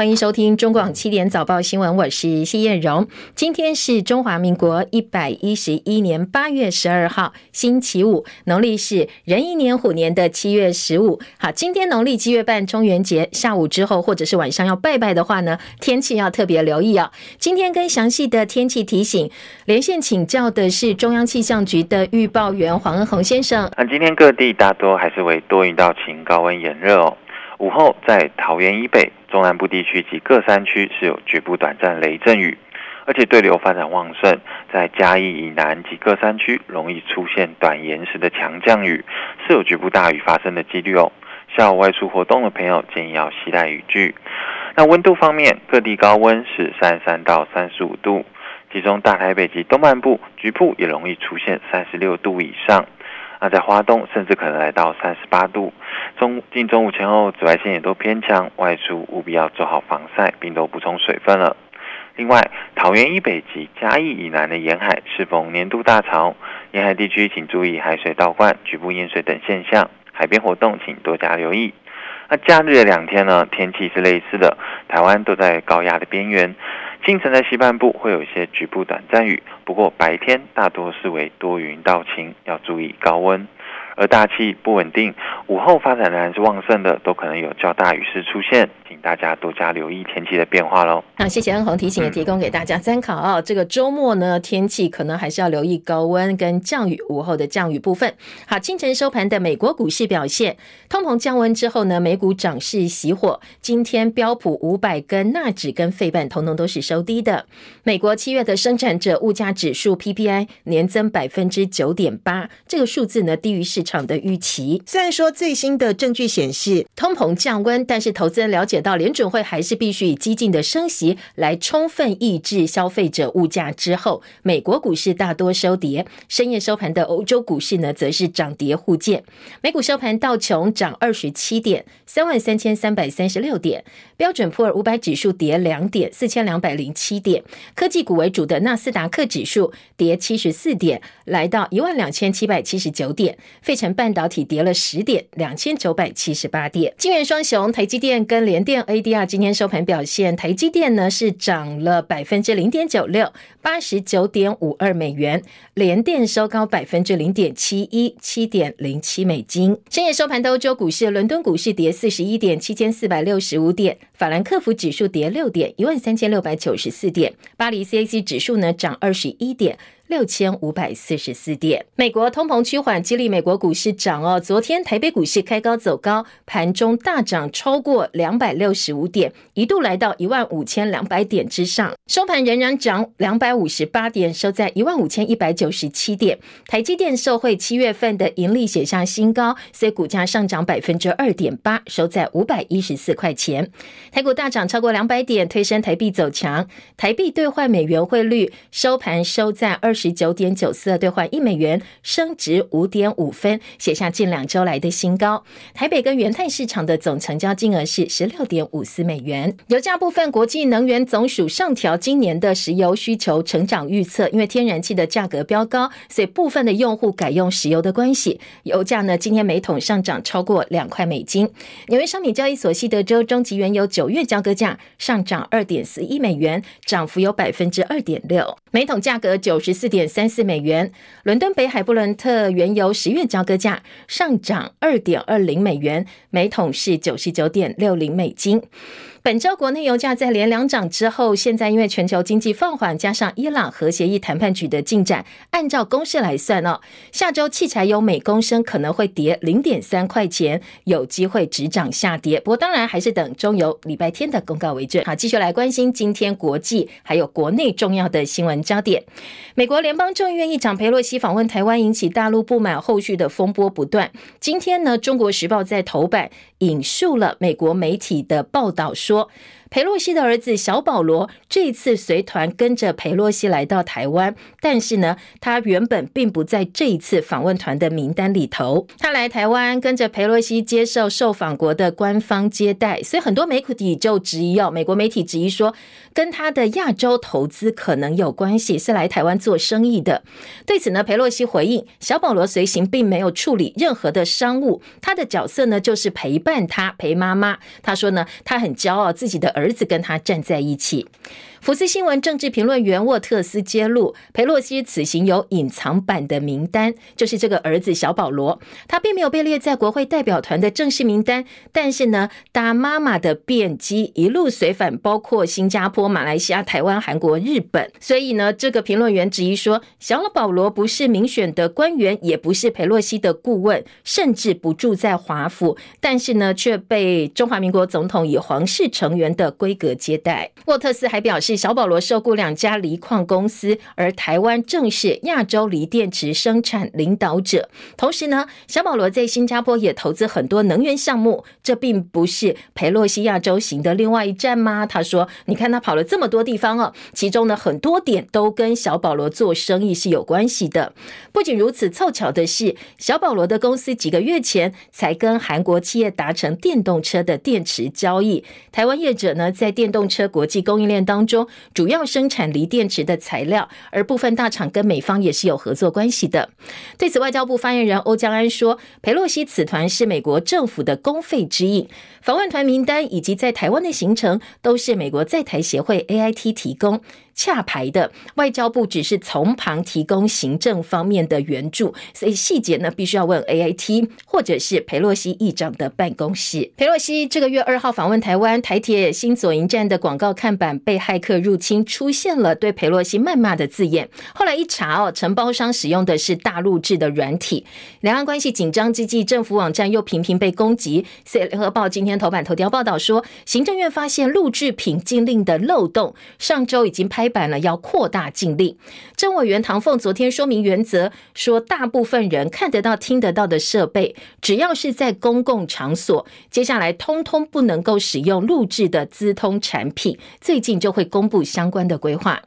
欢迎收听中广七点早报新闻，我是谢燕荣。今天是中华民国一百一十一年八月十二号，星期五，农历是壬寅年虎年的七月十五。好，今天农历七月半中元节下午之后，或者是晚上要拜拜的话呢，天气要特别留意啊。今天跟详细的天气提醒连线请教的是中央气象局的预报员黄恩鸿先生。那今天各地大多还是为多云到晴，高温炎热哦。午后在桃园以北、中南部地区及各山区是有局部短暂雷阵雨，而且对流发展旺盛，在嘉义以南及各山区容易出现短延时的强降雨，是有局部大雨发生的几率哦。下午外出活动的朋友建议要携带雨具。那温度方面，各地高温是三十三到三十五度，其中大台北及东半部局部也容易出现三十六度以上。那在花东，甚至可能来到三十八度。中近中午前后，紫外线也都偏强，外出务必要做好防晒，并都补充水分了。另外，桃园以北及嘉义以南的沿海适逢年度大潮，沿海地区请注意海水倒灌、局部淹水等现象，海边活动请多加留意。那假日的两天呢，天气是类似的，台湾都在高压的边缘。清晨在西半部会有一些局部短暂雨，不过白天大多是为多云到晴，要注意高温。而大气不稳定，午后发展仍然是旺盛的，都可能有较大雨势出现，请大家多加留意天气的变化喽。那谢谢恩鸿提醒，也提供给大家参考啊、哦。这个周末呢，天气可能还是要留意高温跟降雨，午后的降雨部分。好，清晨收盘的美国股市表现，通膨降温之后呢，美股涨势熄火。今天标普五百跟纳指跟费半通通都是收低的。美国七月的生产者物价指数 PPI 年增百分之九点八，这个数字呢低于市场的预期。虽然说最新的证据显示通膨降温，但是投资人了解到联准会还是必须以激进的升息来充分抑制消费者物价。之后，美国股市大多收跌。深夜收盘的欧洲股市呢，则是涨跌互见。美股收盘道琼涨二十七点，三万三千三百三十六点；标准普尔五百指数跌两点，四千两百零七点。科技股为主的纳斯达克指数跌七十四点，来到一万两千七百七十九点。费城半导体跌了十点，两千九百七十八点。晶圆双雄台积电跟联电 ADR 今天收盘表现，台积电呢是涨了百分之零点九六，八十九点五二美元；联电收高百分之零点七一，七点零七美金。深夜收盘的欧洲股市，伦敦股市跌四十一点，七千四百六十五点；法兰克福指数跌六点，一万三千六百九十四点；巴黎 CAC 指数呢涨二十一点。六千五百四十四点。美国通膨趋缓，激励美国股市涨哦。昨天台北股市开高走高，盘中大涨超过两百六十五点，一度来到一万五千两百点之上。收盘仍然涨两百五十八点，收在一万五千一百九十七点。台积电受惠七月份的盈利写下新高，所以股价上涨百分之二点八，收在五百一十四块钱。台股大涨超过两百点，推升台币走强。台币兑换美元汇率收盘收在二十九点九四兑换一美元，升值五点五分，写下近两周来的新高。台北跟元泰市场的总成交金额是十六点五四美元。油价部分，国际能源总署上调今年的石油需求成长预测，因为天然气的价格飙高，所以部分的用户改用石油的关系，油价呢今天每桶上涨超过两块美金。纽约商品交易所西德州中级原油九月交割价上涨二点四一美元，涨幅有百分之二点六，每桶价格九十四。点三四美元，伦敦北海布伦特原油十月交割价上涨二点二零美元，每桶是九十九点六零美金。本周国内油价在连两涨之后，现在因为全球经济放缓，加上伊朗核协议谈判取得进展，按照公式来算哦，下周汽柴油每公升可能会跌零点三块钱，有机会止涨下跌。不过当然还是等中油礼拜天的公告为准。好，继续来关心今天国际还有国内重要的新闻焦点。美国联邦众议院议长佩洛西访问台湾，引起大陆不满，后续的风波不断。今天呢，《中国时报》在头版引述了美国媒体的报道说。を裴洛西的儿子小保罗这一次随团跟着裴洛西来到台湾，但是呢，他原本并不在这一次访问团的名单里头。他来台湾跟着裴洛西接受受访国的官方接待，所以很多媒体就质疑哦，美国媒体质疑说，跟他的亚洲投资可能有关系，是来台湾做生意的。对此呢，裴洛西回应，小保罗随行并没有处理任何的商务，他的角色呢就是陪伴他陪妈妈。他说呢，他很骄傲自己的。儿子跟他站在一起。福斯新闻政治评论员沃特斯揭露，裴洛西此行有隐藏版的名单，就是这个儿子小保罗，他并没有被列在国会代表团的正式名单，但是呢，搭妈妈的便机一路随返，包括新加坡、马来西亚、台湾、韩国、日本。所以呢，这个评论员质疑说，小保罗不是民选的官员，也不是裴洛西的顾问，甚至不住在华府，但是呢，却被中华民国总统以皇室成员的规格接待。沃特斯还表示。是小保罗受雇两家锂矿公司，而台湾正是亚洲锂电池生产领导者。同时呢，小保罗在新加坡也投资很多能源项目。这并不是裴洛西亚洲行的另外一站吗？他说：“你看他跑了这么多地方哦，其中呢很多点都跟小保罗做生意是有关系的。不仅如此，凑巧的是，小保罗的公司几个月前才跟韩国企业达成电动车的电池交易。台湾业者呢，在电动车国际供应链当中。”主要生产锂电池的材料，而部分大厂跟美方也是有合作关系的。对此，外交部发言人欧江安说：“佩洛西此团是美国政府的公费之一，访问团名单以及在台湾的行程都是美国在台协会 AIT 提供。”洽排的外交部只是从旁提供行政方面的援助，所以细节呢必须要问 AIT 或者是裴洛西议长的办公室。裴洛西这个月二号访问台湾，台铁新左营站的广告看板被骇客入侵，出现了对裴洛西谩骂的字眼。后来一查哦，承包商使用的是大陆制的软体。两岸关系紧张之际，政府网站又频频被攻击。所以联合报今天头版头条报道说，行政院发现录制品禁令的漏洞，上周已经拍。版了要扩大禁令，政委员唐凤昨天说明原则，说大部分人看得到、听得到的设备，只要是在公共场所，接下来通通不能够使用录制的资通产品，最近就会公布相关的规划。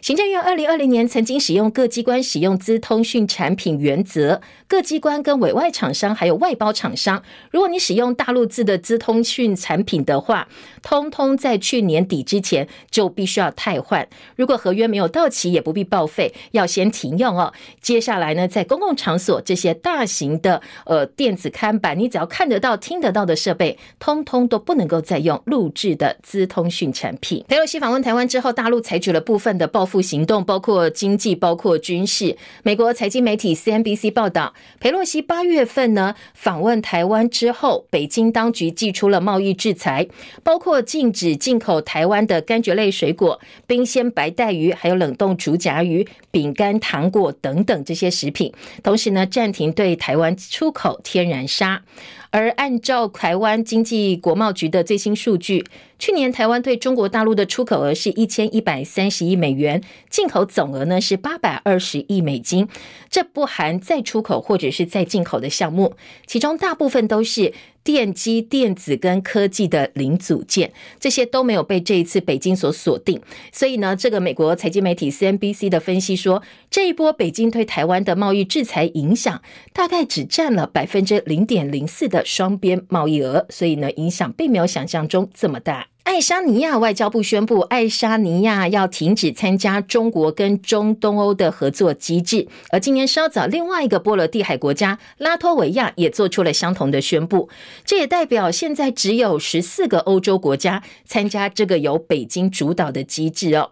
行政院二零二零年曾经使用各机关使用资通讯产品原则，各机关跟委外厂商还有外包厂商，如果你使用大陆字的资通讯产品的话，通通在去年底之前就必须要汰换。如果合约没有到期，也不必报废，要先停用哦。接下来呢，在公共场所这些大型的呃电子看板，你只要看得到、听得到的设备，通通都不能够再用录制的资通讯产品。裴洛西访问台湾之后，大陆采取了部分。的报复行动包括经济，包括军事。美国财经媒体 CNBC 报道，裴洛西八月份呢访问台湾之后，北京当局祭出了贸易制裁，包括禁止进口台湾的柑橘类水果、冰鲜白带鱼，还有冷冻竹荚鱼、饼干、糖果等等这些食品。同时呢，暂停对台湾出口天然砂。而按照台湾经济国贸局的最新数据，去年台湾对中国大陆的出口额是一千一百三十亿美元，进口总额呢是八百二十亿美金，这不含再出口或者是再进口的项目，其中大部分都是。电机、电子跟科技的零组件，这些都没有被这一次北京所锁定。所以呢，这个美国财经媒体 CNBC 的分析说，这一波北京对台湾的贸易制裁影响，大概只占了百分之零点零四的双边贸易额。所以呢，影响并没有想象中这么大。爱沙尼亚外交部宣布，爱沙尼亚要停止参加中国跟中东欧的合作机制。而今年稍早，另外一个波罗的海国家拉脱维亚也做出了相同的宣布。这也代表现在只有十四个欧洲国家参加这个由北京主导的机制哦。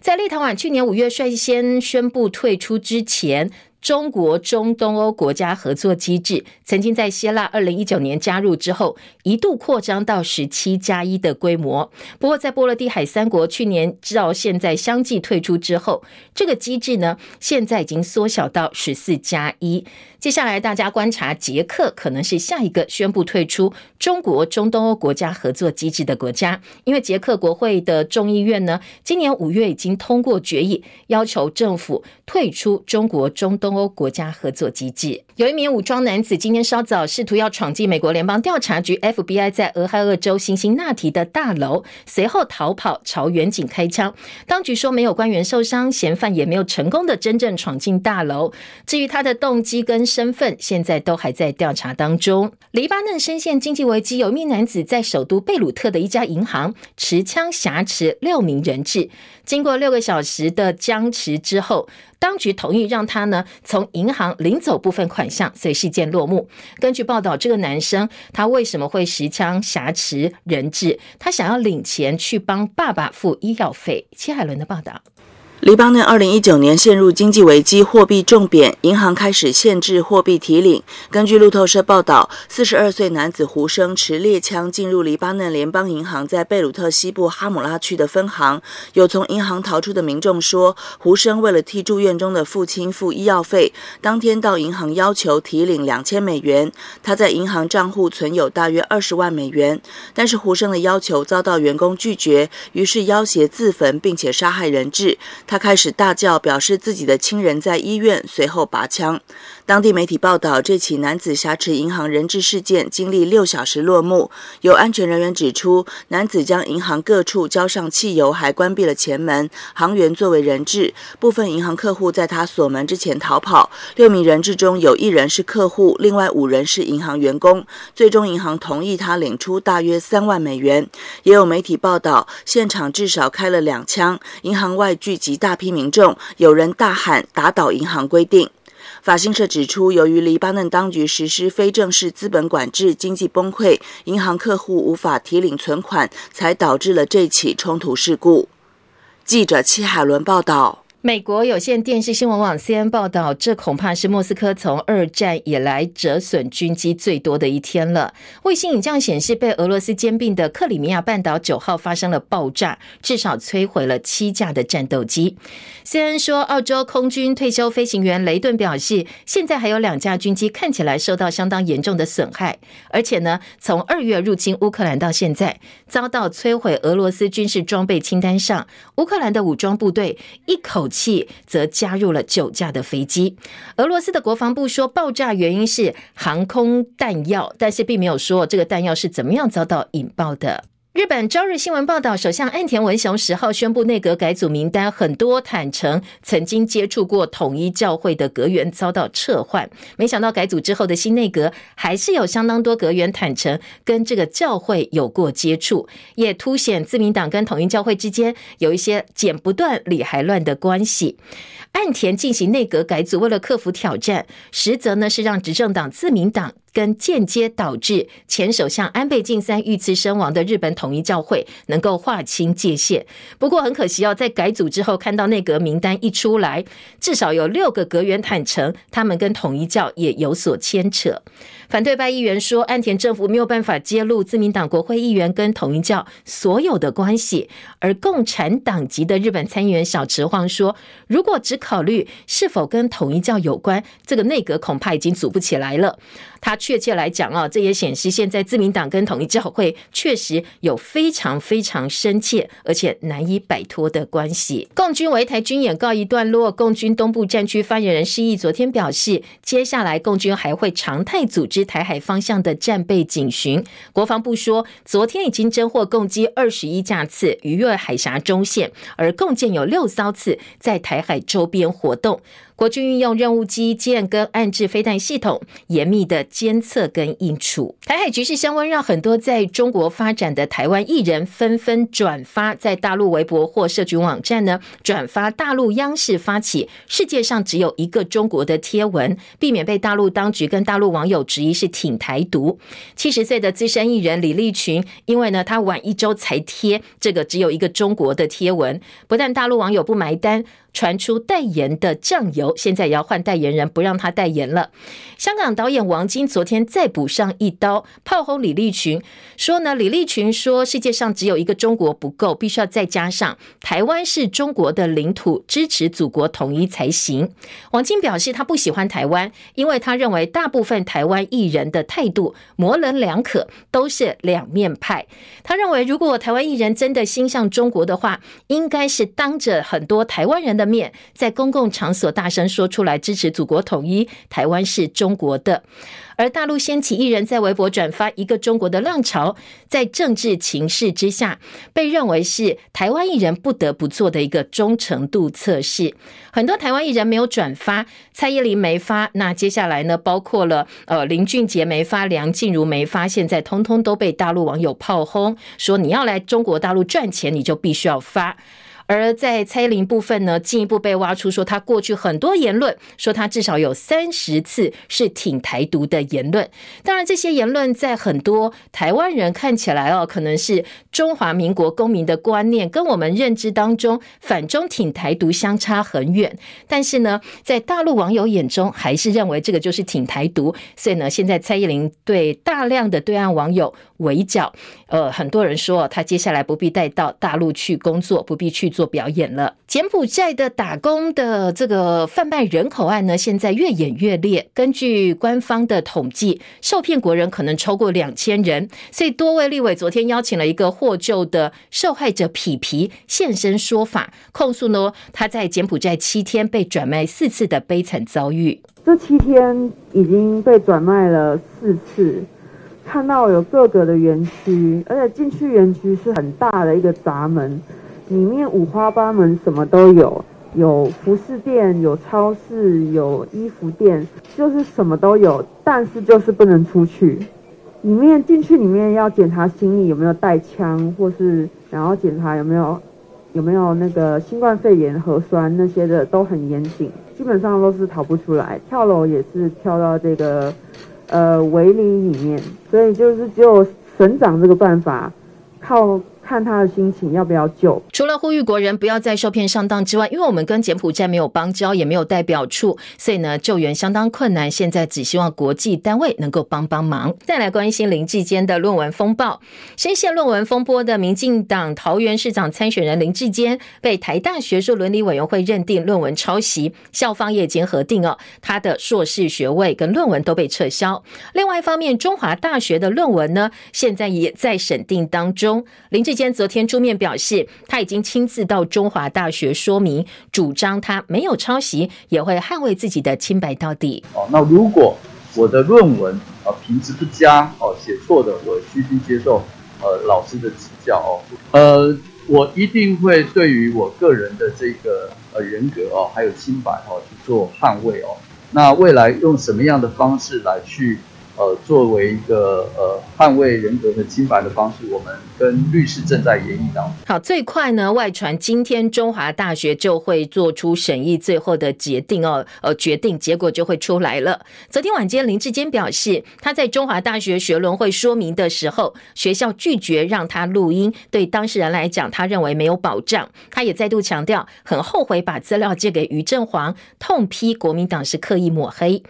在立陶宛去年五月率先宣布退出之前。中国中东欧国家合作机制曾经在希腊二零一九年加入之后，一度扩张到十七加一的规模。不过，在波罗的海三国去年到现在相继退出之后，这个机制呢，现在已经缩小到十四加一。接下来，大家观察捷克可能是下一个宣布退出中国中东欧国家合作机制的国家，因为捷克国会的众议院呢，今年五月已经通过决议，要求政府退出中国中东欧国家合作机制。有一名武装男子今天稍早试图要闯进美国联邦调查局 FBI 在俄亥俄州辛辛那提的大楼，随后逃跑，朝员警开枪。当局说没有官员受伤，嫌犯也没有成功的真正闯进大楼。至于他的动机跟身份现在都还在调查当中。黎巴嫩深陷经济危机，有一名男子在首都贝鲁特的一家银行持枪挟持六名人质。经过六个小时的僵持之后，当局同意让他呢从银行领走部分款项，所以事件落幕。根据报道，这个男生他为什么会持枪挟持人质？他想要领钱去帮爸爸付医药费。戚海伦的报道。黎巴嫩二零一九年陷入经济危机，货币重贬，银行开始限制货币提领。根据路透社报道，四十二岁男子胡生持猎枪进入黎巴嫩联邦银行在贝鲁特西部哈姆拉区的分行。有从银行逃出的民众说，胡生为了替住院中的父亲付医药费，当天到银行要求提领两千美元。他在银行账户存有大约二十万美元，但是胡生的要求遭到员工拒绝，于是要挟自焚，并且杀害人质。他开始大叫，表示自己的亲人在医院，随后拔枪。当地媒体报道，这起男子挟持银行人质事件经历六小时落幕。有安全人员指出，男子将银行各处浇上汽油，还关闭了前门，行员作为人质。部分银行客户在他锁门之前逃跑。六名人质中有一人是客户，另外五人是银行员工。最终，银行同意他领出大约三万美元。也有媒体报道，现场至少开了两枪，银行外聚集。大批民众，有人大喊“打倒银行规定”。法新社指出，由于黎巴嫩当局实施非正式资本管制，经济崩溃，银行客户无法提领存款，才导致了这起冲突事故。记者戚海伦报道。美国有线电视新闻网 CNN 报道，这恐怕是莫斯科从二战以来折损军机最多的一天了。卫星影像显示，被俄罗斯兼并的克里米亚半岛九号发生了爆炸，至少摧毁了七架的战斗机。CNN 说，澳洲空军退休飞行员雷顿表示，现在还有两架军机看起来受到相当严重的损害，而且呢，从二月入侵乌克兰到现在，遭到摧毁俄罗斯军事装备清单上，乌克兰的武装部队一口气则加入了九架的飞机。俄罗斯的国防部说，爆炸原因是航空弹药，但是并没有说这个弹药是怎么样遭到引爆的。日本朝日新闻报道，首相岸田文雄十号宣布内阁改组名单，很多坦承曾经接触过统一教会的阁员遭到撤换。没想到改组之后的新内阁，还是有相当多阁员坦承跟这个教会有过接触，也凸显自民党跟统一教会之间有一些剪不断理还乱的关系。岸田进行内阁改组，为了克服挑战，实则呢是让执政党自民党。跟间接导致前首相安倍晋三遇刺身亡的日本统一教会能够划清界限。不过很可惜哦，在改组之后，看到内阁名单一出来，至少有六个阁员坦承，他们跟统一教也有所牵扯。反对派议员说，岸田政府没有办法揭露自民党国会议员跟统一教所有的关系。而共产党籍的日本参议员小池晃说，如果只考虑是否跟统一教有关，这个内阁恐怕已经组不起来了。他确切来讲啊，这也显示现在自民党跟统一教会确实有非常非常深切而且难以摆脱的关系。共军围台军演告一段落，共军东部战区发言人施毅昨天表示，接下来共军还会常态组织台海方向的战备警巡。国防部说，昨天已经侦获共机二十一架次逾越海峡中线，而共建有六艘次在台海周边活动。国军运用任务机舰跟岸置飞弹系统，严密的监测跟应处。台海局势升温，让很多在中国发展的台湾艺人纷纷转发在大陆微博或社群网站呢，转发大陆央视发起“世界上只有一个中国”的贴文，避免被大陆当局跟大陆网友质疑是挺台独。七十岁的资深艺人李立群，因为呢他晚一周才贴这个“只有一个中国”的贴文，不但大陆网友不买单。传出代言的酱油，现在也要换代言人，不让他代言了。香港导演王晶昨天再补上一刀，炮轰李立群，说呢，李立群说世界上只有一个中国不够，必须要再加上台湾是中国的领土，支持祖国统一才行。王晶表示他不喜欢台湾，因为他认为大部分台湾艺人的态度模棱两可，都是两面派。他认为如果台湾艺人真的心向中国的话，应该是当着很多台湾人的面，在公共场所大声说出来支持祖国统一，台湾是中国的。而大陆掀起艺人在微博转发一个中国的浪潮，在政治情势之下，被认为是台湾艺人不得不做的一个忠诚度测试。很多台湾艺人没有转发，蔡依林没发，那接下来呢，包括了呃林俊杰没发，梁静茹没发，现在通通都被大陆网友炮轰，说你要来中国大陆赚钱，你就必须要发。而在蔡依林部分呢，进一步被挖出说，他过去很多言论，说他至少有三十次是挺台独的言论。当然，这些言论在很多台湾人看起来哦，可能是中华民国公民的观念，跟我们认知当中反中挺台独相差很远。但是呢，在大陆网友眼中，还是认为这个就是挺台独。所以呢，现在蔡依林对大量的对岸网友围剿，呃，很多人说他接下来不必带到大陆去工作，不必去做做表演了。柬埔寨的打工的这个贩卖人口案呢，现在越演越烈。根据官方的统计，受骗国人可能超过两千人。所以多位立委昨天邀请了一个获救的受害者皮皮现身说法，控诉呢他在柬埔寨七天被转卖四次的悲惨遭遇。这七天已经被转卖了四次，看到有各个的园区，而且进去园区是很大的一个闸门。里面五花八门，什么都有，有服饰店，有超市，有衣服店，就是什么都有，但是就是不能出去。里面进去里面要检查行李有没有带枪，或是然后检查有没有有没有那个新冠肺炎核酸那些的都很严谨，基本上都是逃不出来。跳楼也是跳到这个呃围篱里面，所以就是只有省长这个办法靠。看他的心情要不要救。除了呼吁国人不要再受骗上当之外，因为我们跟柬埔寨没有邦交，也没有代表处，所以呢救援相当困难。现在只希望国际单位能够帮帮忙。再来关心林志坚的论文风暴，深陷论文风波的民进党桃园市长参选人林志坚被台大学术伦理委员会认定论文抄袭，校方也已经核定哦，他的硕士学位跟论文都被撤销。另外一方面，中华大学的论文呢，现在也在审定当中。林志坚。昨天出面表示，他已经亲自到中华大学说明，主张他没有抄袭，也会捍卫自己的清白到底。哦，那如果我的论文啊品质不佳哦，写错的，我需须接受呃老师的指教哦。呃，我一定会对于我个人的这个呃人格哦，还有清白哦去做捍卫哦。那未来用什么样的方式来去？呃，作为一个呃捍卫人格和清白的方式，我们跟律师正在研议当中。好，最快呢，外传今天中华大学就会做出审议最后的决定哦，呃，决定结果就会出来了。昨天晚间，林志坚表示，他在中华大学学伦会说明的时候，学校拒绝让他录音，对当事人来讲，他认为没有保障。他也再度强调，很后悔把资料借给于振煌，痛批国民党是刻意抹黑。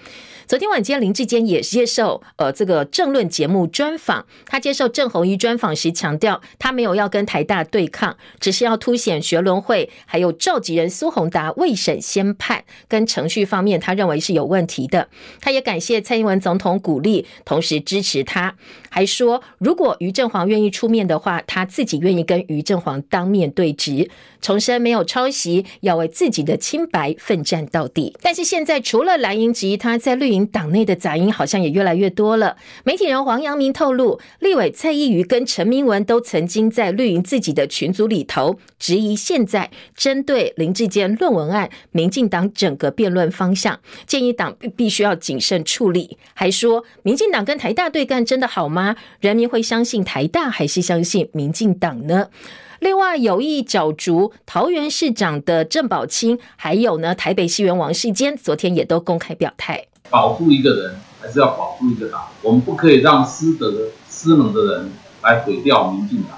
昨天晚间，林志坚也接受呃这个政论节目专访。他接受郑红一专访时强调，他没有要跟台大对抗，只是要凸显学伦会还有召集人苏宏达未审先判跟程序方面，他认为是有问题的。他也感谢蔡英文总统鼓励，同时支持他，还说如果于正煌愿意出面的话，他自己愿意跟于正煌当面对质，重申没有抄袭，要为自己的清白奋战到底。但是现在除了蓝营质疑他在绿营。党内的杂音好像也越来越多了。媒体人黄阳明透露，立委蔡依瑜跟陈明文都曾经在绿营自己的群组里头质疑，现在针对林志坚论文案，民进党整个辩论方向，建议党必须要谨慎处理。还说，民进党跟台大对干真的好吗？人民会相信台大还是相信民进党呢？另外，有意角逐桃园市长的郑宝清，还有呢台北市议员王世坚，昨天也都公开表态。保护一个人，还是要保护一个党。我们不可以让失德、失能的人来毁掉民进党。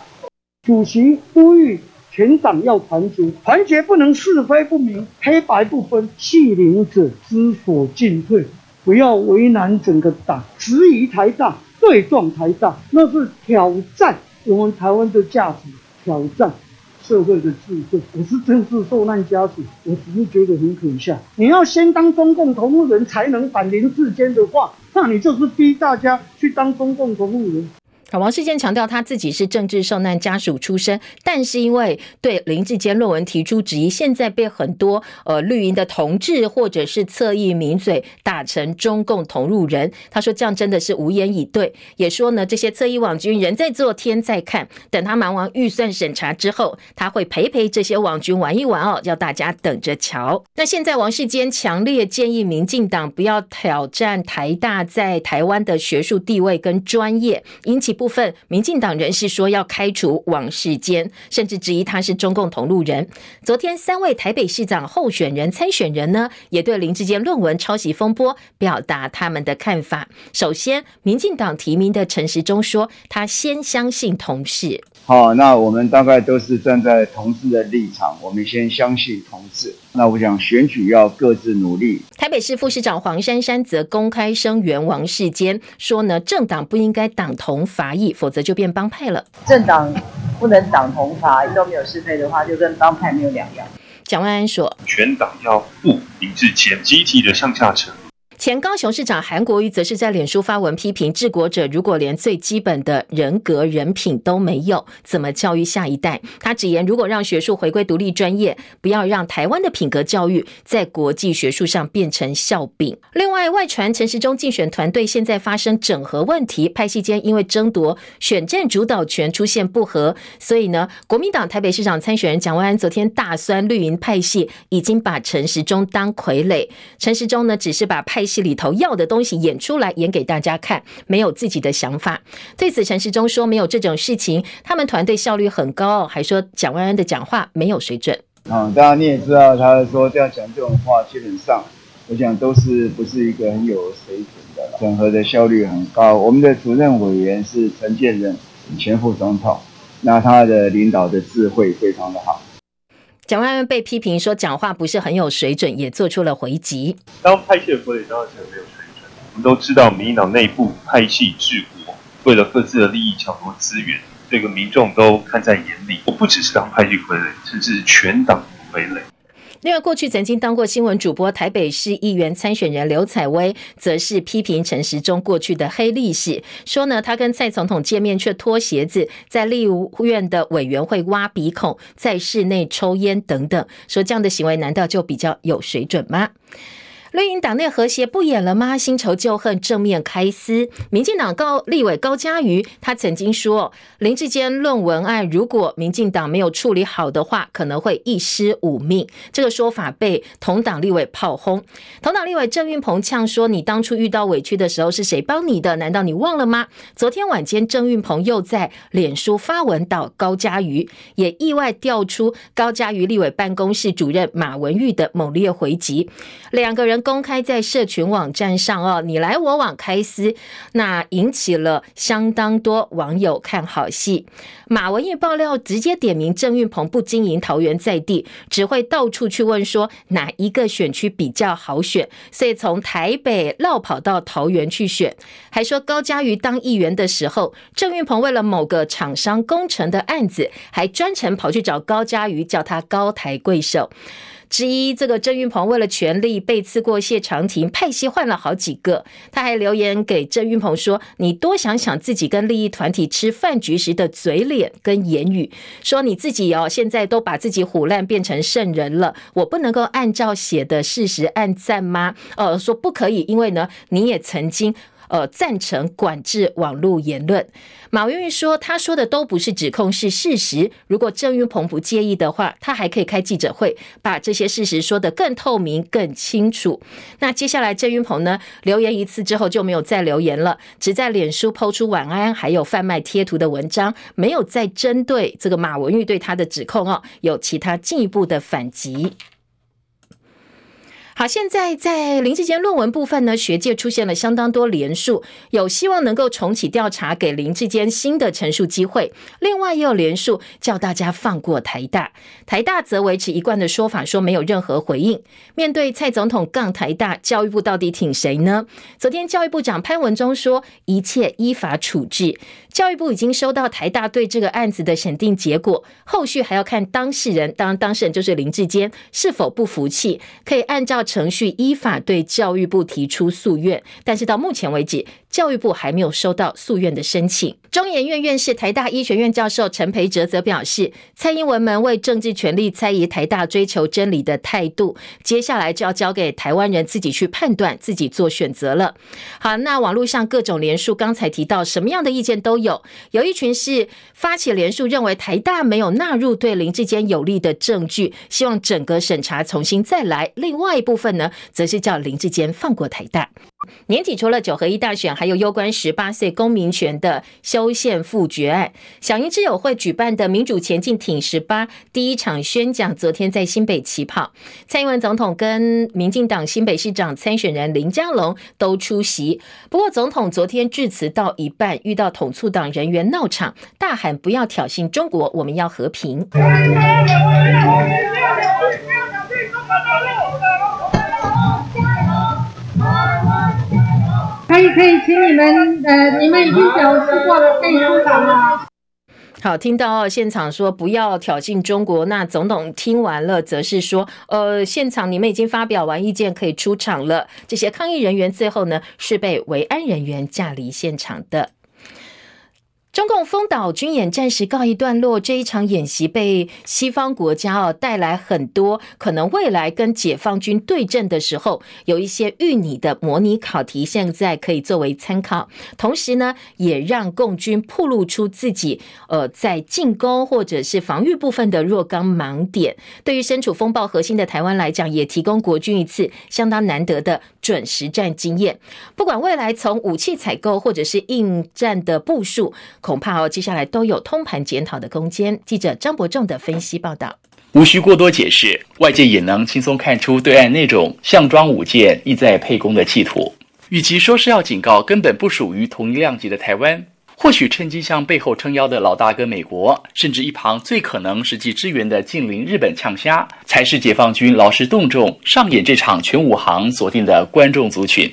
主席呼吁全党要团结，团结不能是非不明、黑白不分，欺凌者知所进退，不要为难整个党。质疑台大，对撞台大，那是挑战我们台湾的价值，挑战。社会的智慧，我是政治受难家属，我只是觉得很可笑。你要先当中共同路人，才能反林志坚的话，那你就是逼大家去当中共同路人。王世坚强调他自己是政治受难家属出身，但是因为对林志坚论文提出质疑，现在被很多呃绿营的同志或者是侧翼名嘴打成中共同路人。他说这样真的是无言以对，也说呢这些侧翼网军人在做天在看，等他忙完预算审查之后，他会陪陪这些网军玩一玩哦，要大家等着瞧。那现在王世坚强烈建议民进党不要挑战台大在台湾的学术地位跟专业，引起。部分，民进党人士说要开除王世坚，甚至质疑他是中共同路人。昨天，三位台北市长候选人参选人呢，也对林志坚论文抄袭风波表达他们的看法。首先，民进党提名的陈时中说，他先相信同事。好，那我们大概都是站在同志的立场，我们先相信同志。那我想选举要各自努力。台北市副市长黄珊珊则公开声援王世坚，说呢，政党不应该党同伐异，否则就变帮派了。政党不能党同伐异，都没有是非的话，就跟帮派没有两样。蒋万安说，全党要不林智坚，集体的向下沉。前高雄市长韩国瑜则是在脸书发文批评治国者，如果连最基本的人格人品都没有，怎么教育下一代？他直言，如果让学术回归独立专业，不要让台湾的品格教育在国际学术上变成笑柄。另外，外传陈时中竞选团队现在发生整合问题，派系间因为争夺选战主导权出现不和，所以呢，国民党台北市长参选人蒋万安昨天大酸绿营派系已经把陈时中当傀儡，陈时中呢只是把派。戏里头要的东西演出来，演给大家看，没有自己的想法。对此，陈时中说没有这种事情，他们团队效率很高，还说蒋万安的讲话没有水准。嗯，当然你也知道，他说这样讲这种话，基本上我想都是不是一个很有水准的。整合的效率很高，我们的主任委员是陈建仁前副总统，那他的领导的智慧非常的好。蒋万安被批评说讲话不是很有水准，也做出了回击。当派系的傀儡当然是没有水准。我们都知道，民进党内部派系治国，为了各自的利益抢夺资源，这个民众都看在眼里。我不只是当派系傀儡，甚至是全党傀儡。另外，过去曾经当过新闻主播台北市议员参选人刘采薇，则是批评陈时中过去的黑历史，说呢，他跟蔡总统见面却脱鞋子，在立院的委员会挖鼻孔，在室内抽烟等等，说这样的行为难道就比较有水准吗？绿营党内和谐不演了吗？新仇旧恨正面开撕。民进党高立委高嘉瑜，他曾经说，林志坚论文案如果民进党没有处理好的话，可能会一尸五命。这个说法被同党立委炮轰。同党立委郑运鹏呛说：“你当初遇到委屈的时候是谁帮你的？难道你忘了吗？”昨天晚间，郑运鹏又在脸书发文导高嘉瑜，也意外调出高嘉瑜立委办公室主任马文玉的猛烈回击，两个人。公开在社群网站上哦，你来我往开撕，那引起了相当多网友看好戏。马文义爆料直接点名郑运鹏不经营桃园在地，只会到处去问说哪一个选区比较好选，所以从台北绕跑到桃园去选。还说高嘉瑜当议员的时候，郑运鹏为了某个厂商工程的案子，还专程跑去找高嘉瑜，叫他高抬贵手。之一，这个郑运鹏为了权力背刺过谢长廷，派系换了好几个。他还留言给郑运鹏说：“你多想想自己跟利益团体吃饭局时的嘴脸跟言语，说你自己哦，现在都把自己唬烂变成圣人了，我不能够按照写的事实按赞吗？呃，说不可以，因为呢，你也曾经。”呃，赞成管制网络言论。马文玉说，他说的都不是指控，是事实。如果郑云鹏不介意的话，他还可以开记者会，把这些事实说得更透明、更清楚。那接下来，郑云鹏呢，留言一次之后就没有再留言了，只在脸书抛出晚安，还有贩卖贴图的文章，没有再针对这个马文玉对他的指控哦，有其他进一步的反击。好，现在在林志坚论文部分呢，学界出现了相当多连署，有希望能够重启调查，给林志坚新的陈述机会。另外也有连署叫大家放过台大，台大则维持一贯的说法，说没有任何回应。面对蔡总统杠台大，教育部到底挺谁呢？昨天教育部长潘文忠说，一切依法处置。教育部已经收到台大对这个案子的审定结果，后续还要看当事人，当当事人就是林志坚是否不服气，可以按照程序依法对教育部提出诉愿。但是到目前为止，教育部还没有收到诉愿的申请。中研院院士、台大医学院教授陈培哲则表示，蔡英文们为政治权力猜疑台大追求真理的态度，接下来就要交给台湾人自己去判断，自己做选择了。好，那网络上各种连署，刚才提到什么样的意见都有，有一群是发起连署，认为台大没有纳入对林志坚有利的证据，希望整个审查重新再来；另外一部分呢，则是叫林志坚放过台大。年底除了九合一大选，还有攸关十八岁公民权的修宪复决案。小英之友会举办的民主前进挺十八第一场宣讲，昨天在新北起跑。蔡英文总统跟民进党新北市长参选人林佳龙都出席。不过，总统昨天致辞到一半，遇到统促党人员闹场，大喊不要挑衅中国，我们要和平。可以，请你们呃，你们已经表示过了，可以出场了。好，听到现场说不要挑衅中国，那总统听完了，则是说，呃，现场你们已经发表完意见，可以出场了。这些抗议人员最后呢，是被维安人员架离现场的。中共丰岛军演暂时告一段落，这一场演习被西方国家哦带来很多可能未来跟解放军对阵的时候有一些预拟的模拟考题，现在可以作为参考。同时呢，也让共军暴露出自己呃在进攻或者是防御部分的若干盲点。对于身处风暴核心的台湾来讲，也提供国军一次相当难得的准实战经验。不管未来从武器采购或者是应战的部署。恐怕哦，接下来都有通盘检讨的空间。记者张伯仲的分析报道，无需过多解释，外界也能轻松看出对岸那种项庄舞剑、意在沛公的企图。与其说是要警告根本不属于同一量级的台湾，或许趁机向背后撑腰的老大哥美国，甚至一旁最可能实际支援的近邻日本呛虾，才是解放军劳师动众上演这场全武行锁定的观众族群。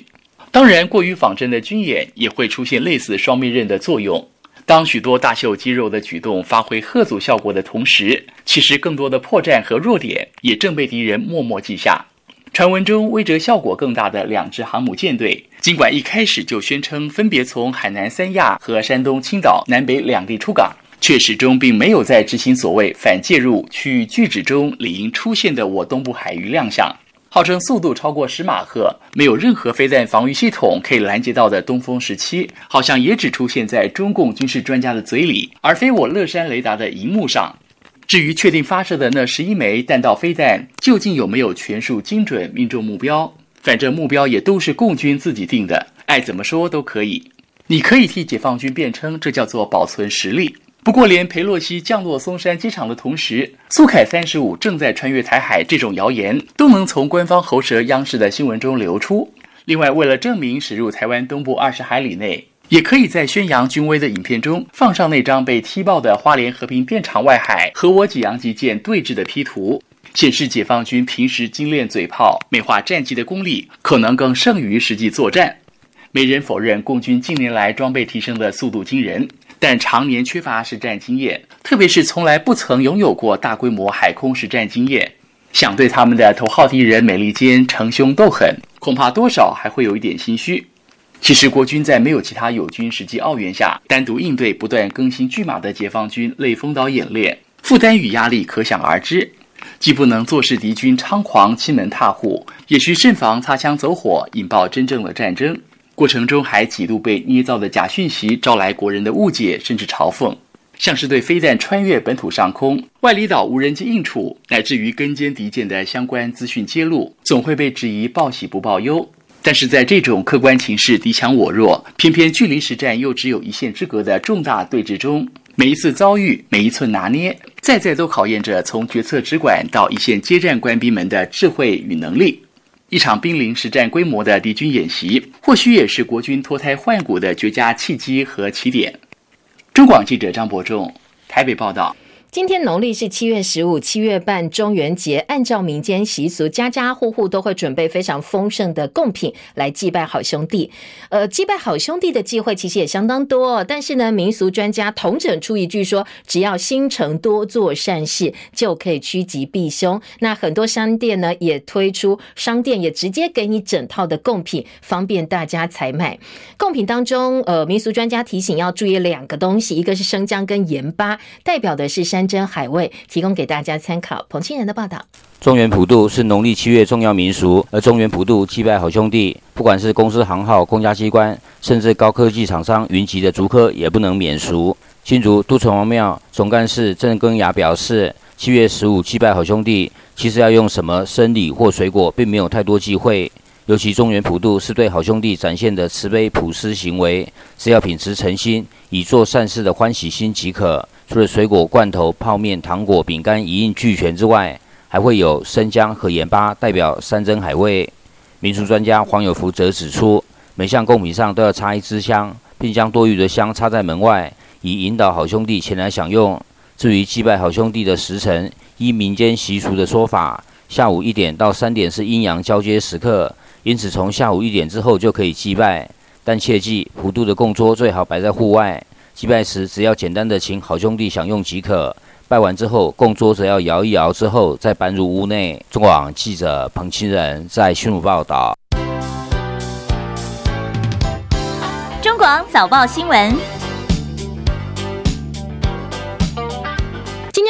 当然，过于仿真的军演也会出现类似双面刃的作用。当许多大秀肌肉的举动发挥贺阻效果的同时，其实更多的破绽和弱点也正被敌人默默记下。传闻中威慑效果更大的两支航母舰队，尽管一开始就宣称分别从海南三亚和山东青岛南北两地出港，却始终并没有在执行所谓反介入区域拒止中理应出现的我东部海域亮相。号称速度超过十马赫，没有任何飞弹防御系统可以拦截到的东风十七，好像也只出现在中共军事专家的嘴里，而非我乐山雷达的荧幕上。至于确定发射的那十一枚弹道飞弹，究竟有没有全数精准命中目标？反正目标也都是共军自己定的，爱怎么说都可以。你可以替解放军辩称，这叫做保存实力。不过，连裴洛西降落松山机场的同时，苏凯三十五正在穿越台海这种谣言，都能从官方喉舌央视的新闻中流出。另外，为了证明驶入台湾东部二十海里内，也可以在宣扬军威的影片中放上那张被踢爆的花莲和平电厂外海和我几洋级舰对峙的 P 图，显示解放军平时精炼嘴炮、美化战绩的功力，可能更胜于实际作战。没人否认共军近年来装备提升的速度惊人。但常年缺乏实战经验，特别是从来不曾拥有过大规模海空实战经验，想对他们的头号敌人美利坚逞凶斗狠，恐怕多少还会有一点心虚。其实国军在没有其他友军实际奥援下，单独应对不断更新巨马的解放军类风岛演练，负担与压力可想而知。既不能坐视敌军猖狂侵门踏户，也需慎防擦枪走火，引爆真正的战争。过程中还几度被捏造的假讯息招来国人的误解甚至嘲讽，像是对飞弹穿越本土上空、外离岛无人机应处，乃至于跟监敌舰的相关资讯揭露，总会被质疑报喜不报忧。但是在这种客观情势敌强我弱，偏偏距离实战又只有一线之隔的重大对峙中，每一次遭遇，每一寸拿捏，再再都考验着从决策直管到一线接战官兵们的智慧与能力。一场濒临实战规模的敌军演习，或许也是国军脱胎换骨的绝佳契机和起点。中广记者张伯仲台北报道。今天农历是七月十五，七月半中元节。按照民间习俗，家家户户都会准备非常丰盛的贡品来祭拜好兄弟。呃，祭拜好兄弟的机会其实也相当多，但是呢，民俗专家统整出一句说，只要心诚多做善事，就可以趋吉避凶。那很多商店呢，也推出商店也直接给你整套的贡品，方便大家采买。贡品当中，呃，民俗专家提醒要注意两个东西，一个是生姜跟盐巴，代表的是山。山珍海味提供给大家参考。彭庆仁的报道：中原普渡是农历七月重要民俗，而中原普渡祭拜好兄弟，不管是公司行号、公家机关，甚至高科技厂商云集的竹科，也不能免俗。新竹都城隍庙总干事郑根雅表示，七月十五祭拜好兄弟，其实要用什么生礼或水果，并没有太多忌讳。尤其中原普渡是对好兄弟展现的慈悲普施行为，只要秉持诚心，以做善事的欢喜心即可。除了水果、罐头、泡面、糖果、饼干一应俱全之外，还会有生姜和盐巴，代表山珍海味。民俗专家黄有福则指出，每项贡品上都要插一支香，并将多余的香插在门外，以引导好兄弟前来享用。至于祭拜好兄弟的时辰，依民间习俗的说法，下午一点到三点是阴阳交接时刻。因此，从下午一点之后就可以祭拜，但切记普渡的供桌最好摆在户外。祭拜时，只要简单的请好兄弟享用即可。拜完之后，供桌则要摇一摇之后再搬入屋内。中广记者彭清仁在新竹报道。中广早报新闻。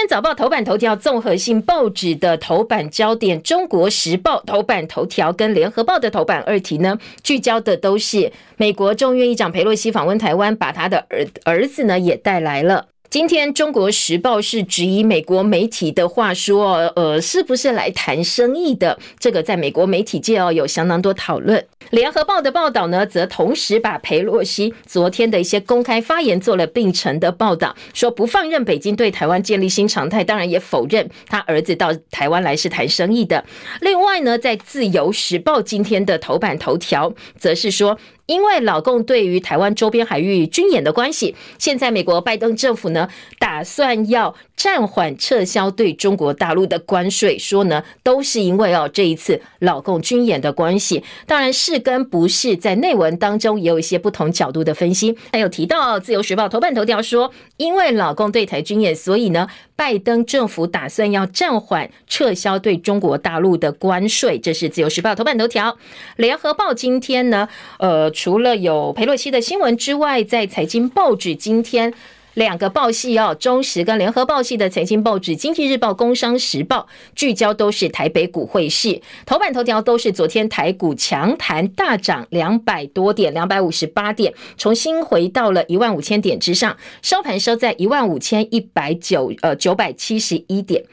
早报头版头条，综合性报纸的头版焦点，《中国时报》头版头条跟《联合报》的头版二题呢，聚焦的都是美国众议院议长佩洛西访问台湾，把他的儿儿子呢也带来了。今天《中国时报》是质疑美国媒体的话说，呃，是不是来谈生意的？这个在美国媒体界哦有相当多讨论。《联合报》的报道呢，则同时把裴洛西昨天的一些公开发言做了并陈的报道，说不放任北京对台湾建立新常态，当然也否认他儿子到台湾来是谈生意的。另外呢，在《自由时报》今天的头版头条，则是说。因为老共对于台湾周边海域军演的关系，现在美国拜登政府呢，打算要暂缓撤销对中国大陆的关税，说呢都是因为哦这一次老共军演的关系。当然是跟不是，在内文当中也有一些不同角度的分析。还有提到《自由时报》头版头条说，因为老共对台军演，所以呢。拜登政府打算要暂缓撤销对中国大陆的关税，这是自由时报头版头条。联合报今天呢，呃，除了有裴洛西的新闻之外，在财经报纸今天。两个报系哦，中时跟联合报系的财经报纸《经济日报》《工商时报》聚焦都是台北股汇市，头版头条都是昨天台股强弹大涨两百多点，两百五十八点，重新回到了一万五千点之上，收盘收在一万五千一百九呃九百七十一点，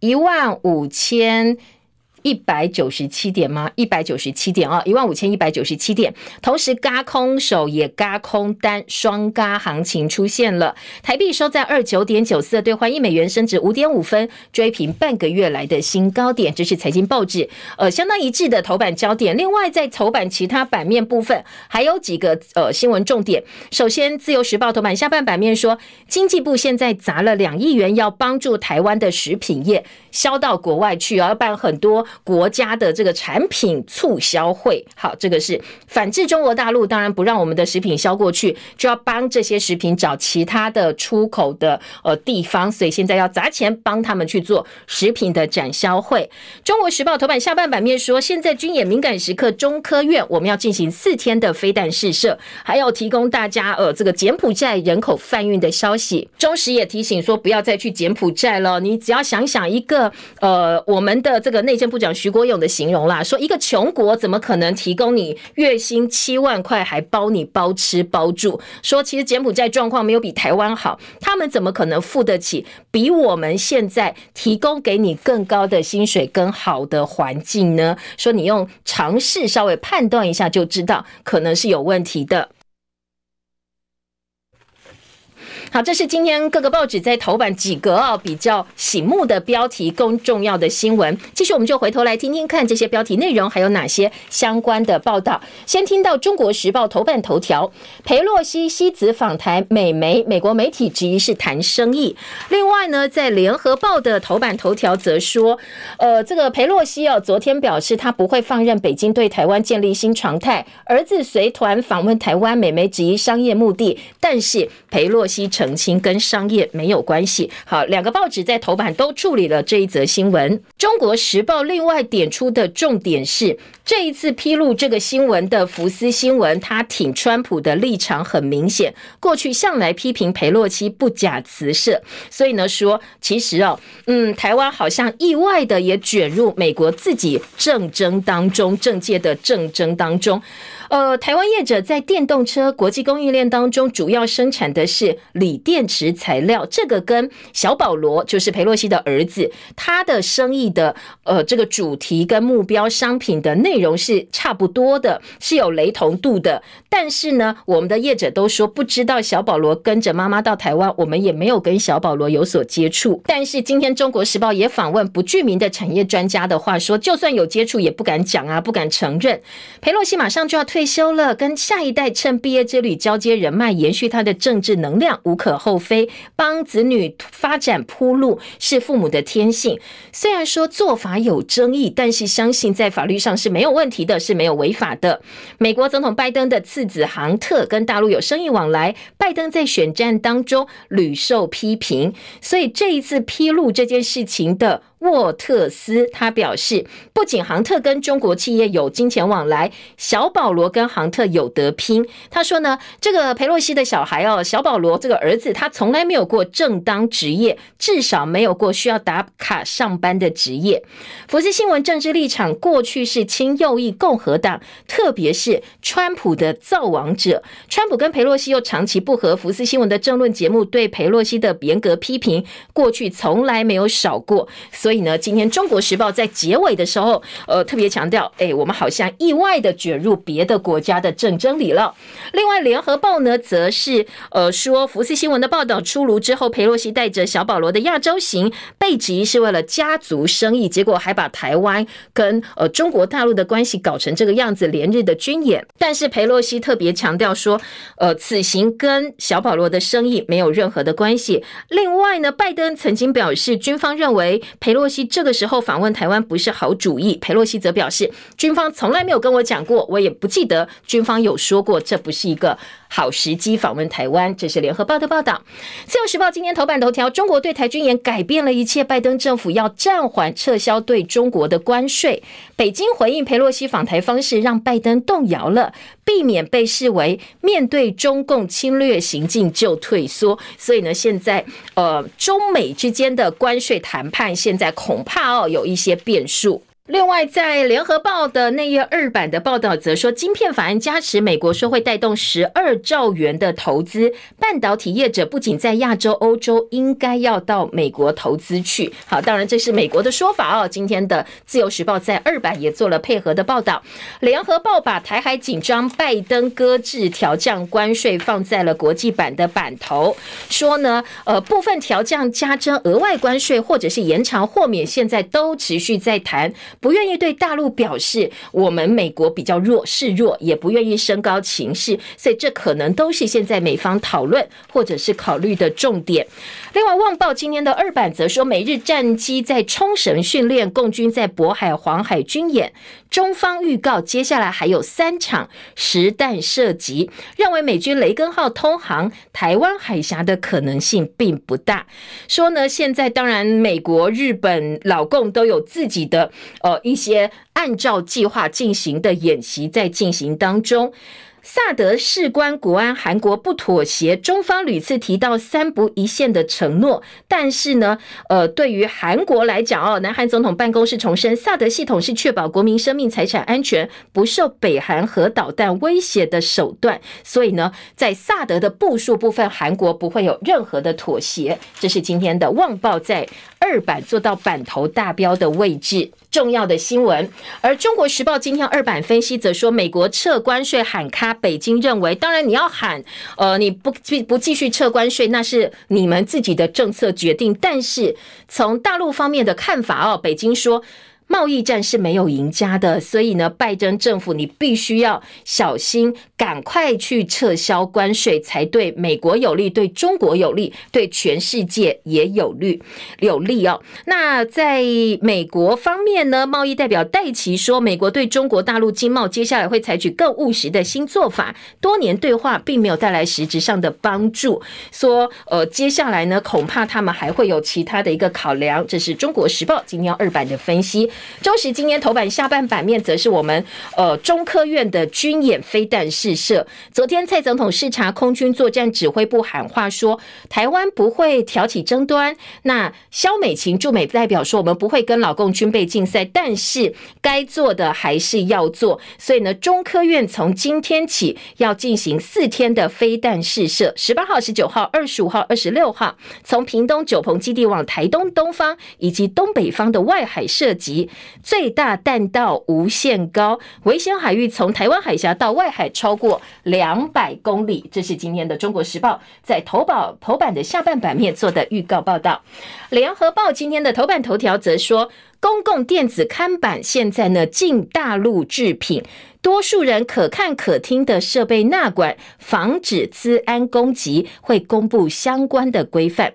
一万五千。一百九十七点吗？一百九十七点啊，一万五千一百九十七点。同时，轧空手也轧空单，双轧行情出现了。台币收在二九点九四，兑换一美元升值五点五分，追平半个月来的新高点。这是财经报纸呃相当一致的头版焦点。另外，在头版其他版面部分，还有几个呃新闻重点。首先，《自由时报》头版下半版面说，经济部现在砸了两亿元，要帮助台湾的食品业销到国外去，要办很多。国家的这个产品促销会，好，这个是反制中国大陆，当然不让我们的食品销过去，就要帮这些食品找其他的出口的呃地方，所以现在要砸钱帮他们去做食品的展销会。中国时报头版下半版面说，现在军演敏感时刻，中科院我们要进行四天的飞弹试射，还要提供大家呃这个柬埔寨人口贩运的消息。中时也提醒说，不要再去柬埔寨了，你只要想想一个呃我们的这个内政部。讲徐国勇的形容啦，说一个穷国怎么可能提供你月薪七万块，还包你包吃包住？说其实柬埔寨状况没有比台湾好，他们怎么可能付得起比我们现在提供给你更高的薪水、更好的环境呢？说你用尝试稍微判断一下就知道，可能是有问题的。好，这是今天各个报纸在头版几个啊比较醒目的标题，更重要的新闻。继续，我们就回头来听听看这些标题内容还有哪些相关的报道。先听到《中国时报》头版头条：裴洛西西子访台，美媒美国媒体质疑是谈生意。另外呢，在《联合报》的头版头条则说，呃，这个裴洛西哦，昨天表示他不会放任北京对台湾建立新常态，儿子随团访问台湾，美媒质疑商业目的，但是裴洛西。澄清跟商业没有关系。好，两个报纸在头版都处理了这一则新闻。中国时报另外点出的重点是，这一次披露这个新闻的福斯新闻，他挺川普的立场很明显。过去向来批评裴洛西不假辞色，所以呢说，其实哦，嗯，台湾好像意外的也卷入美国自己政争当中，政界的政争当中。呃，台湾业者在电动车国际供应链当中，主要生产的是锂电池材料，这个跟小保罗就是裴洛西的儿子，他的生意的呃这个主题跟目标商品的内容是差不多的，是有雷同度的。但是呢，我们的业者都说不知道小保罗跟着妈妈到台湾，我们也没有跟小保罗有所接触。但是今天《中国时报》也访问不具名的产业专家的话说，就算有接触，也不敢讲啊，不敢承认。裴洛西马上就要退休了，跟下一代趁毕业之旅交接人脉，延续他的政治能量，无可厚非。帮子女发展铺路是父母的天性。虽然说做法有争议，但是相信在法律上是没有问题的，是没有违法的。美国总统拜登的次子杭特跟大陆有生意往来，拜登在选战当中屡受批评，所以这一次披露这件事情的。沃特斯他表示，不仅杭特跟中国企业有金钱往来，小保罗跟杭特有得拼。他说呢，这个佩洛西的小孩哦，小保罗这个儿子，他从来没有过正当职业，至少没有过需要打卡上班的职业。福斯新闻政治立场过去是亲右翼共和党，特别是川普的造王者。川普跟佩洛西又长期不和，福斯新闻的政论节目对佩洛西的严格批评，过去从来没有少过，所以。所以呢，今天《中国时报》在结尾的时候，呃，特别强调，哎，我们好像意外的卷入别的国家的政争里了。另外，《联合报》呢，则是呃说，福斯新闻的报道出炉之后，佩洛西带着小保罗的亚洲行，被指是为了家族生意，结果还把台湾跟呃中国大陆的关系搞成这个样子，连日的军演。但是佩洛西特别强调说，呃，此行跟小保罗的生意没有任何的关系。另外呢，拜登曾经表示，军方认为佩洛。洛西这个时候访问台湾不是好主意。裴洛西则表示，军方从来没有跟我讲过，我也不记得军方有说过，这不是一个好时机访问台湾。这是联合报的报道。自由时报今天头版头条：中国对台军演改变了一切，拜登政府要暂缓撤销对中国的关税。北京回应裴洛西访台方式，让拜登动摇了，避免被视为面对中共侵略行径就退缩。所以呢，现在呃，中美之间的关税谈判现在。恐怕哦，有一些变数。另外，在联合报的内页二版的报道则说，晶片法案加持，美国说会带动十二兆元的投资，半导体业者不仅在亚洲、欧洲，应该要到美国投资去。好，当然这是美国的说法哦。今天的自由时报在二版也做了配合的报道。联合报把台海紧张，拜登搁置调降关税放在了国际版的版头，说呢，呃，部分调降、加征额外关税，或者是延长豁免，现在都持续在谈。不愿意对大陆表示我们美国比较弱示弱，也不愿意升高情势，所以这可能都是现在美方讨论或者是考虑的重点。另外，《旺报》今天的二版则说，美日战机在冲绳训练，共军在渤海、黄海军演，中方预告接下来还有三场实弹射击，认为美军雷根号通航台湾海峡的可能性并不大。说呢，现在当然美国、日本、老共都有自己的。呃，一些按照计划进行的演习在进行当中。萨德事关国安，韩国不妥协。中方屡次提到三不一线的承诺，但是呢，呃，对于韩国来讲哦，南韩总统办公室重申，萨德系统是确保国民生命财产安全，不受北韩核导弹威胁的手段。所以呢，在萨德的部署部分，韩国不会有任何的妥协。这是今天的《旺报》在二版做到版头大标的位置。重要的新闻，而中国时报今天二版分析则说，美国撤关税喊卡，北京认为，当然你要喊，呃，你不继不继续撤关税，那是你们自己的政策决定。但是从大陆方面的看法哦，北京说。贸易战是没有赢家的，所以呢，拜登政府你必须要小心，赶快去撤销关税，才对美国有利，对中国有利，对全世界也有利有利哦。那在美国方面呢，贸易代表戴琪说，美国对中国大陆经贸接下来会采取更务实的新做法，多年对话并没有带来实质上的帮助，说呃，接下来呢，恐怕他们还会有其他的一个考量。这是中国时报今天二版的分析。中时今天头版下半版面则是我们呃中科院的军演飞弹试射。昨天蔡总统视察空军作战指挥部喊话说，台湾不会挑起争端。那萧美琴驻美代表说，我们不会跟老共军备竞赛，但是该做的还是要做。所以呢，中科院从今天起要进行四天的飞弹试射，十八号、十九号、二十五号、二十六号，从屏东九鹏基地往台东东方以及东北方的外海射击最大弹道无限高，危险海域从台湾海峡到外海超过两百公里。这是今天的《中国时报》在头版头版的下半版面做的预告报道。《联合报》今天的头版头条则说，公共电子看板现在呢进大陆制品。多数人可看可听的设备纳管，防止资安攻击，会公布相关的规范。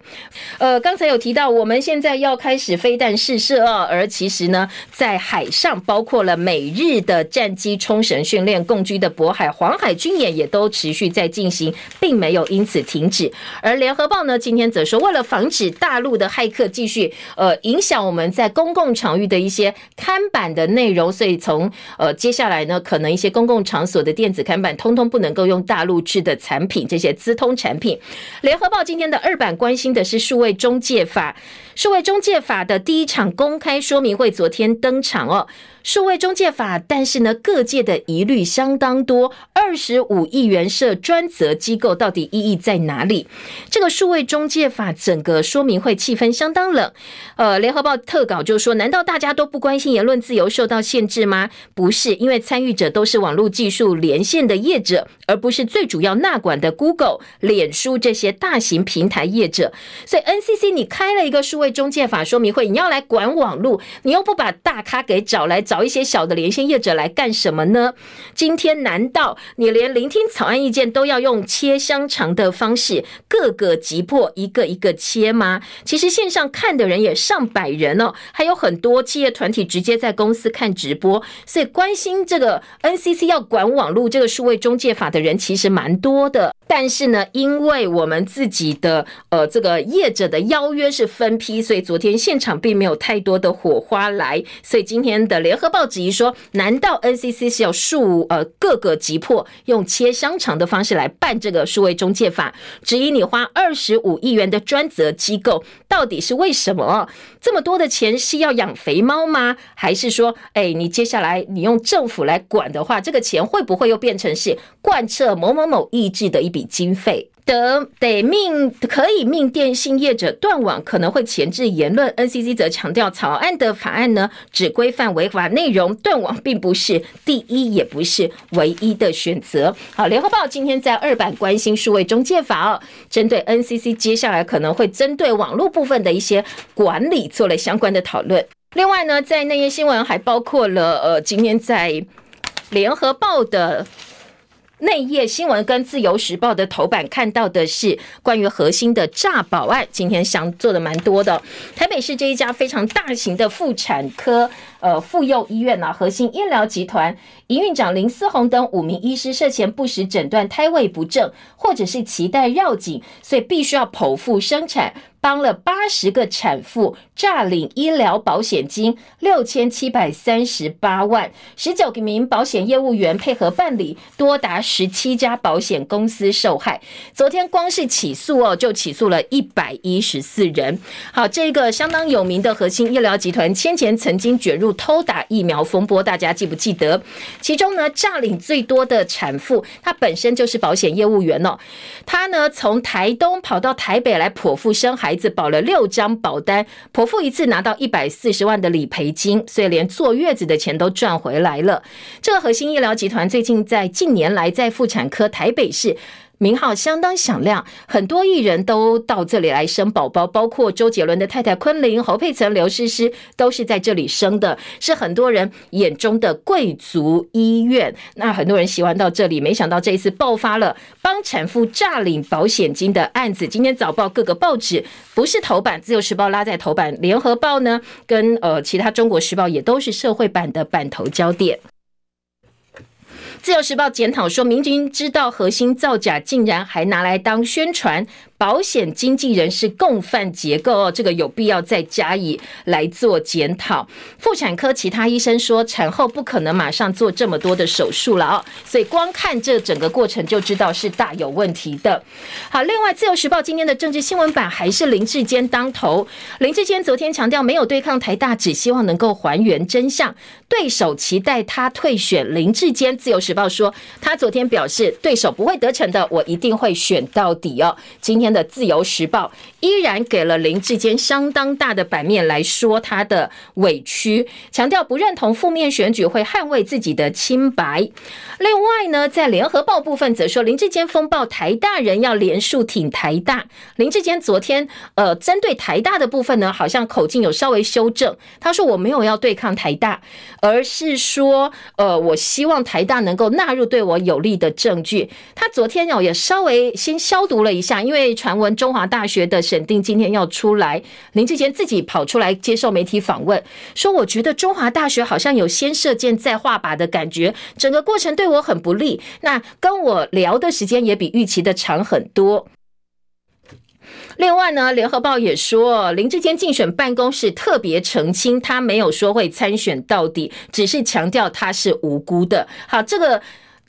呃，刚才有提到，我们现在要开始飞弹试射啊，而其实呢，在海上包括了美日的战机冲绳训练，共军的渤海、黄海军演也都持续在进行，并没有因此停止。而联合报呢，今天则说，为了防止大陆的骇客继续呃影响我们在公共场域的一些看板的内容，所以从呃接下来呢，可可能一些公共场所的电子看板，通通不能够用大陆制的产品，这些资通产品。联合报今天的二版关心的是数位中介法，数位中介法的第一场公开说明会昨天登场哦。数位中介法，但是呢，各界的疑虑相当多。二十五亿元设专责机构，到底意义在哪里？这个数位中介法整个说明会气氛相当冷。呃，联合报特稿就说：难道大家都不关心言论自由受到限制吗？不是，因为参与者都是网络技术连线的业者，而不是最主要纳管的 Google、脸书这些大型平台业者。所以 NCC 你开了一个数位中介法说明会，你要来管网络，你又不把大咖给找来找。一些小的连线业者来干什么呢？今天难道你连聆听草案意见都要用切香肠的方式，各个击破，一个一个切吗？其实线上看的人也上百人哦，还有很多企业团体直接在公司看直播，所以关心这个 NCC 要管网络这个数位中介法的人其实蛮多的。但是呢，因为我们自己的呃这个业者的邀约是分批，所以昨天现场并没有太多的火花来，所以今天的联合报质疑说，难道 NCC 是要数呃各个击破，用切香肠的方式来办这个数位中介法？质疑你花二十五亿元的专责机构，到底是为什么？这么多的钱是要养肥猫吗？还是说，哎，你接下来你用政府来管的话，这个钱会不会又变成是贯彻某某某意志的一笔？经费得得命可以命电信业者断网，可能会前置言论。NCC 则强调，草案的法案呢，只规范违法内容，断网并不是第一，也不是唯一的选择。好，联合报今天在二版关心数位中介法哦，针对 NCC 接下来可能会针对网络部分的一些管理做了相关的讨论。另外呢，在内页新闻还包括了呃，今天在联合报的。内页新闻跟自由时报的头版看到的是关于核心的诈保案，今天想做的蛮多的。台北市这一家非常大型的妇产科呃妇幼医院啊，核心医疗集团营运长林思宏等五名医师涉嫌不实诊断胎位不正，或者是脐带绕颈，所以必须要剖腹生产。帮了八十个产妇诈领医疗保险金六千七百三十八万，十九名保险业务员配合办理，多达十七家保险公司受害。昨天光是起诉哦，就起诉了一百一十四人。好，这个相当有名的核心医疗集团，先前曾经卷入偷打疫苗风波，大家记不记得？其中呢，诈领最多的产妇，她本身就是保险业务员哦，她呢从台东跑到台北来剖腹生孩。孩子保了六张保单，剖腹一次拿到一百四十万的理赔金，所以连坐月子的钱都赚回来了。这个核心医疗集团最近在近年来在妇产科台北市。名号相当响亮，很多艺人都到这里来生宝宝，包括周杰伦的太太昆凌、侯佩岑、刘诗诗都是在这里生的，是很多人眼中的贵族医院。那很多人喜欢到这里，没想到这一次爆发了帮产妇诈领保险金的案子。今天早报各个报纸不是头版，自由时报拉在头版，联合报呢跟呃其他中国时报也都是社会版的版头焦点。自由时报检讨说，明明知道核心造假，竟然还拿来当宣传。保险经纪人是共犯结构哦，这个有必要再加以来做检讨。妇产科其他医生说，产后不可能马上做这么多的手术了哦，所以光看这整个过程就知道是大有问题的。好，另外《自由时报》今天的政治新闻版还是林志坚当头，林志坚昨天强调没有对抗台大，只希望能够还原真相。对手期待他退选，林志坚，《自由时报》说他昨天表示，对手不会得逞的，我一定会选到底哦。今天的《自由时报》依然给了林志坚相当大的版面来说他的委屈，强调不认同负面选举，会捍卫自己的清白。另外呢，在《联合报》部分则说林志坚风暴台大人要连署挺台大。林志坚昨天呃，针对台大的部分呢，好像口径有稍微修正，他说我没有要对抗台大。而是说，呃，我希望台大能够纳入对我有利的证据。他昨天哦也稍微先消毒了一下，因为传闻中华大学的审定今天要出来，林志坚自己跑出来接受媒体访问，说我觉得中华大学好像有先射箭再画靶的感觉，整个过程对我很不利。那跟我聊的时间也比预期的长很多。另外呢，联合报也说，林志坚竞选办公室特别澄清，他没有说会参选到底，只是强调他是无辜的。好，这个。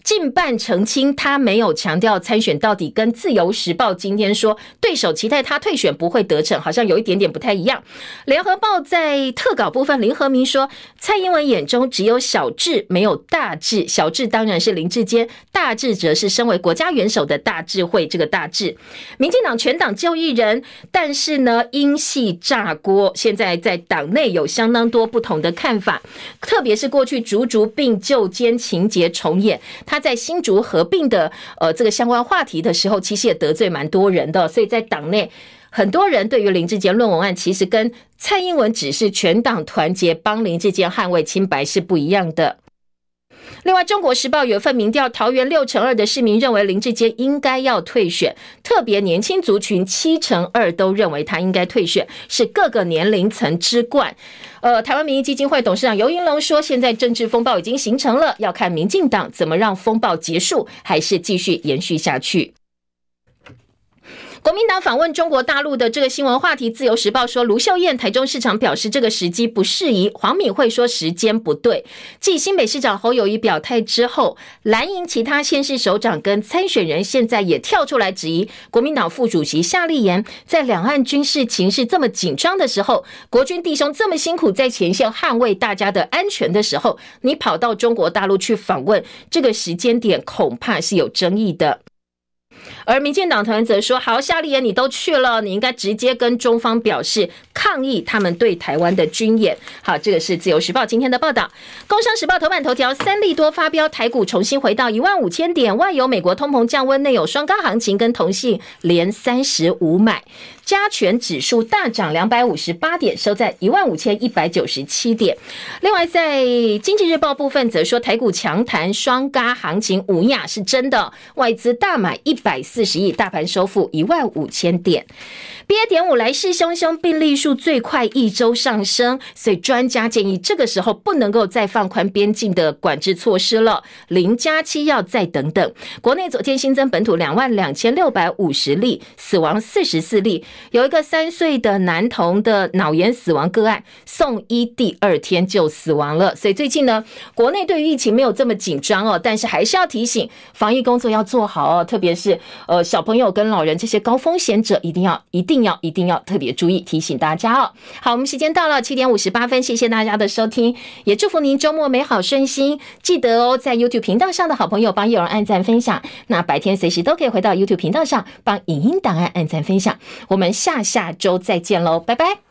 近半澄清，他没有强调参选到底，跟自由时报今天说对手期待他退选不会得逞，好像有一点点不太一样。联合报在特稿部分，林和明说蔡英文眼中只有小智，没有大智。小智当然是林志坚，大智则是身为国家元首的大智慧。这个大智，民进党全党就一人，但是呢，因系炸锅，现在在党内有相当多不同的看法，特别是过去竹竹并旧奸情节重演。他在新竹合并的呃这个相关话题的时候，其实也得罪蛮多人的，所以在党内很多人对于林志坚论文案，其实跟蔡英文指示全党团结帮林志坚捍卫清白是不一样的。另外，《中国时报》有一份民调，桃园六成二的市民认为林志坚应该要退选，特别年轻族群七成二都认为他应该退选，是各个年龄层之冠。呃，台湾民意基金会董事长游云龙说，现在政治风暴已经形成了，要看民进党怎么让风暴结束，还是继续延续下去。国民党访问中国大陆的这个新闻话题，《自由时报》说卢秀燕台中市长表示这个时机不适宜，黄敏惠说时间不对。继新北市长侯友宜表态之后，蓝营其他县市首长跟参选人现在也跳出来质疑国民党副主席夏立言，在两岸军事情势这么紧张的时候，国军弟兄这么辛苦在前线捍卫大家的安全的时候，你跑到中国大陆去访问，这个时间点恐怕是有争议的。而民进党团则说：“好，夏立言，你都去了，你应该直接跟中方表示抗议他们对台湾的军演。”好，这个是自由时报今天的报道。工商时报头版头条：三利多发飙，台股重新回到一万五千点，外有美国通膨降温，内有双高行情，跟同性连三十五买。加权指数大涨两百五十八点，收在一万五千一百九十七点。另外，在经济日报部分则说，台股强弹双轧行情无亚是真的，外资大买一百四十亿，大盘收复一万五千点。BA. 点五来势汹汹，病例数最快一周上升，所以专家建议这个时候不能够再放宽边境的管制措施了，零加七要再等等。国内昨天新增本土两万两千六百五十例，死亡四十四例，有一个三岁的男童的脑炎死亡个案，送医第二天就死亡了。所以最近呢，国内对于疫情没有这么紧张哦，但是还是要提醒防疫工作要做好哦，特别是呃小朋友跟老人这些高风险者，一定要一定。要一定要特别注意，提醒大家哦。好，我们时间到了七点五十八分，谢谢大家的收听，也祝福您周末美好顺心。记得哦，在 YouTube 频道上的好朋友帮有人按赞分享，那白天随时都可以回到 YouTube 频道上帮影音档案按赞分享。我们下下周再见喽，拜拜。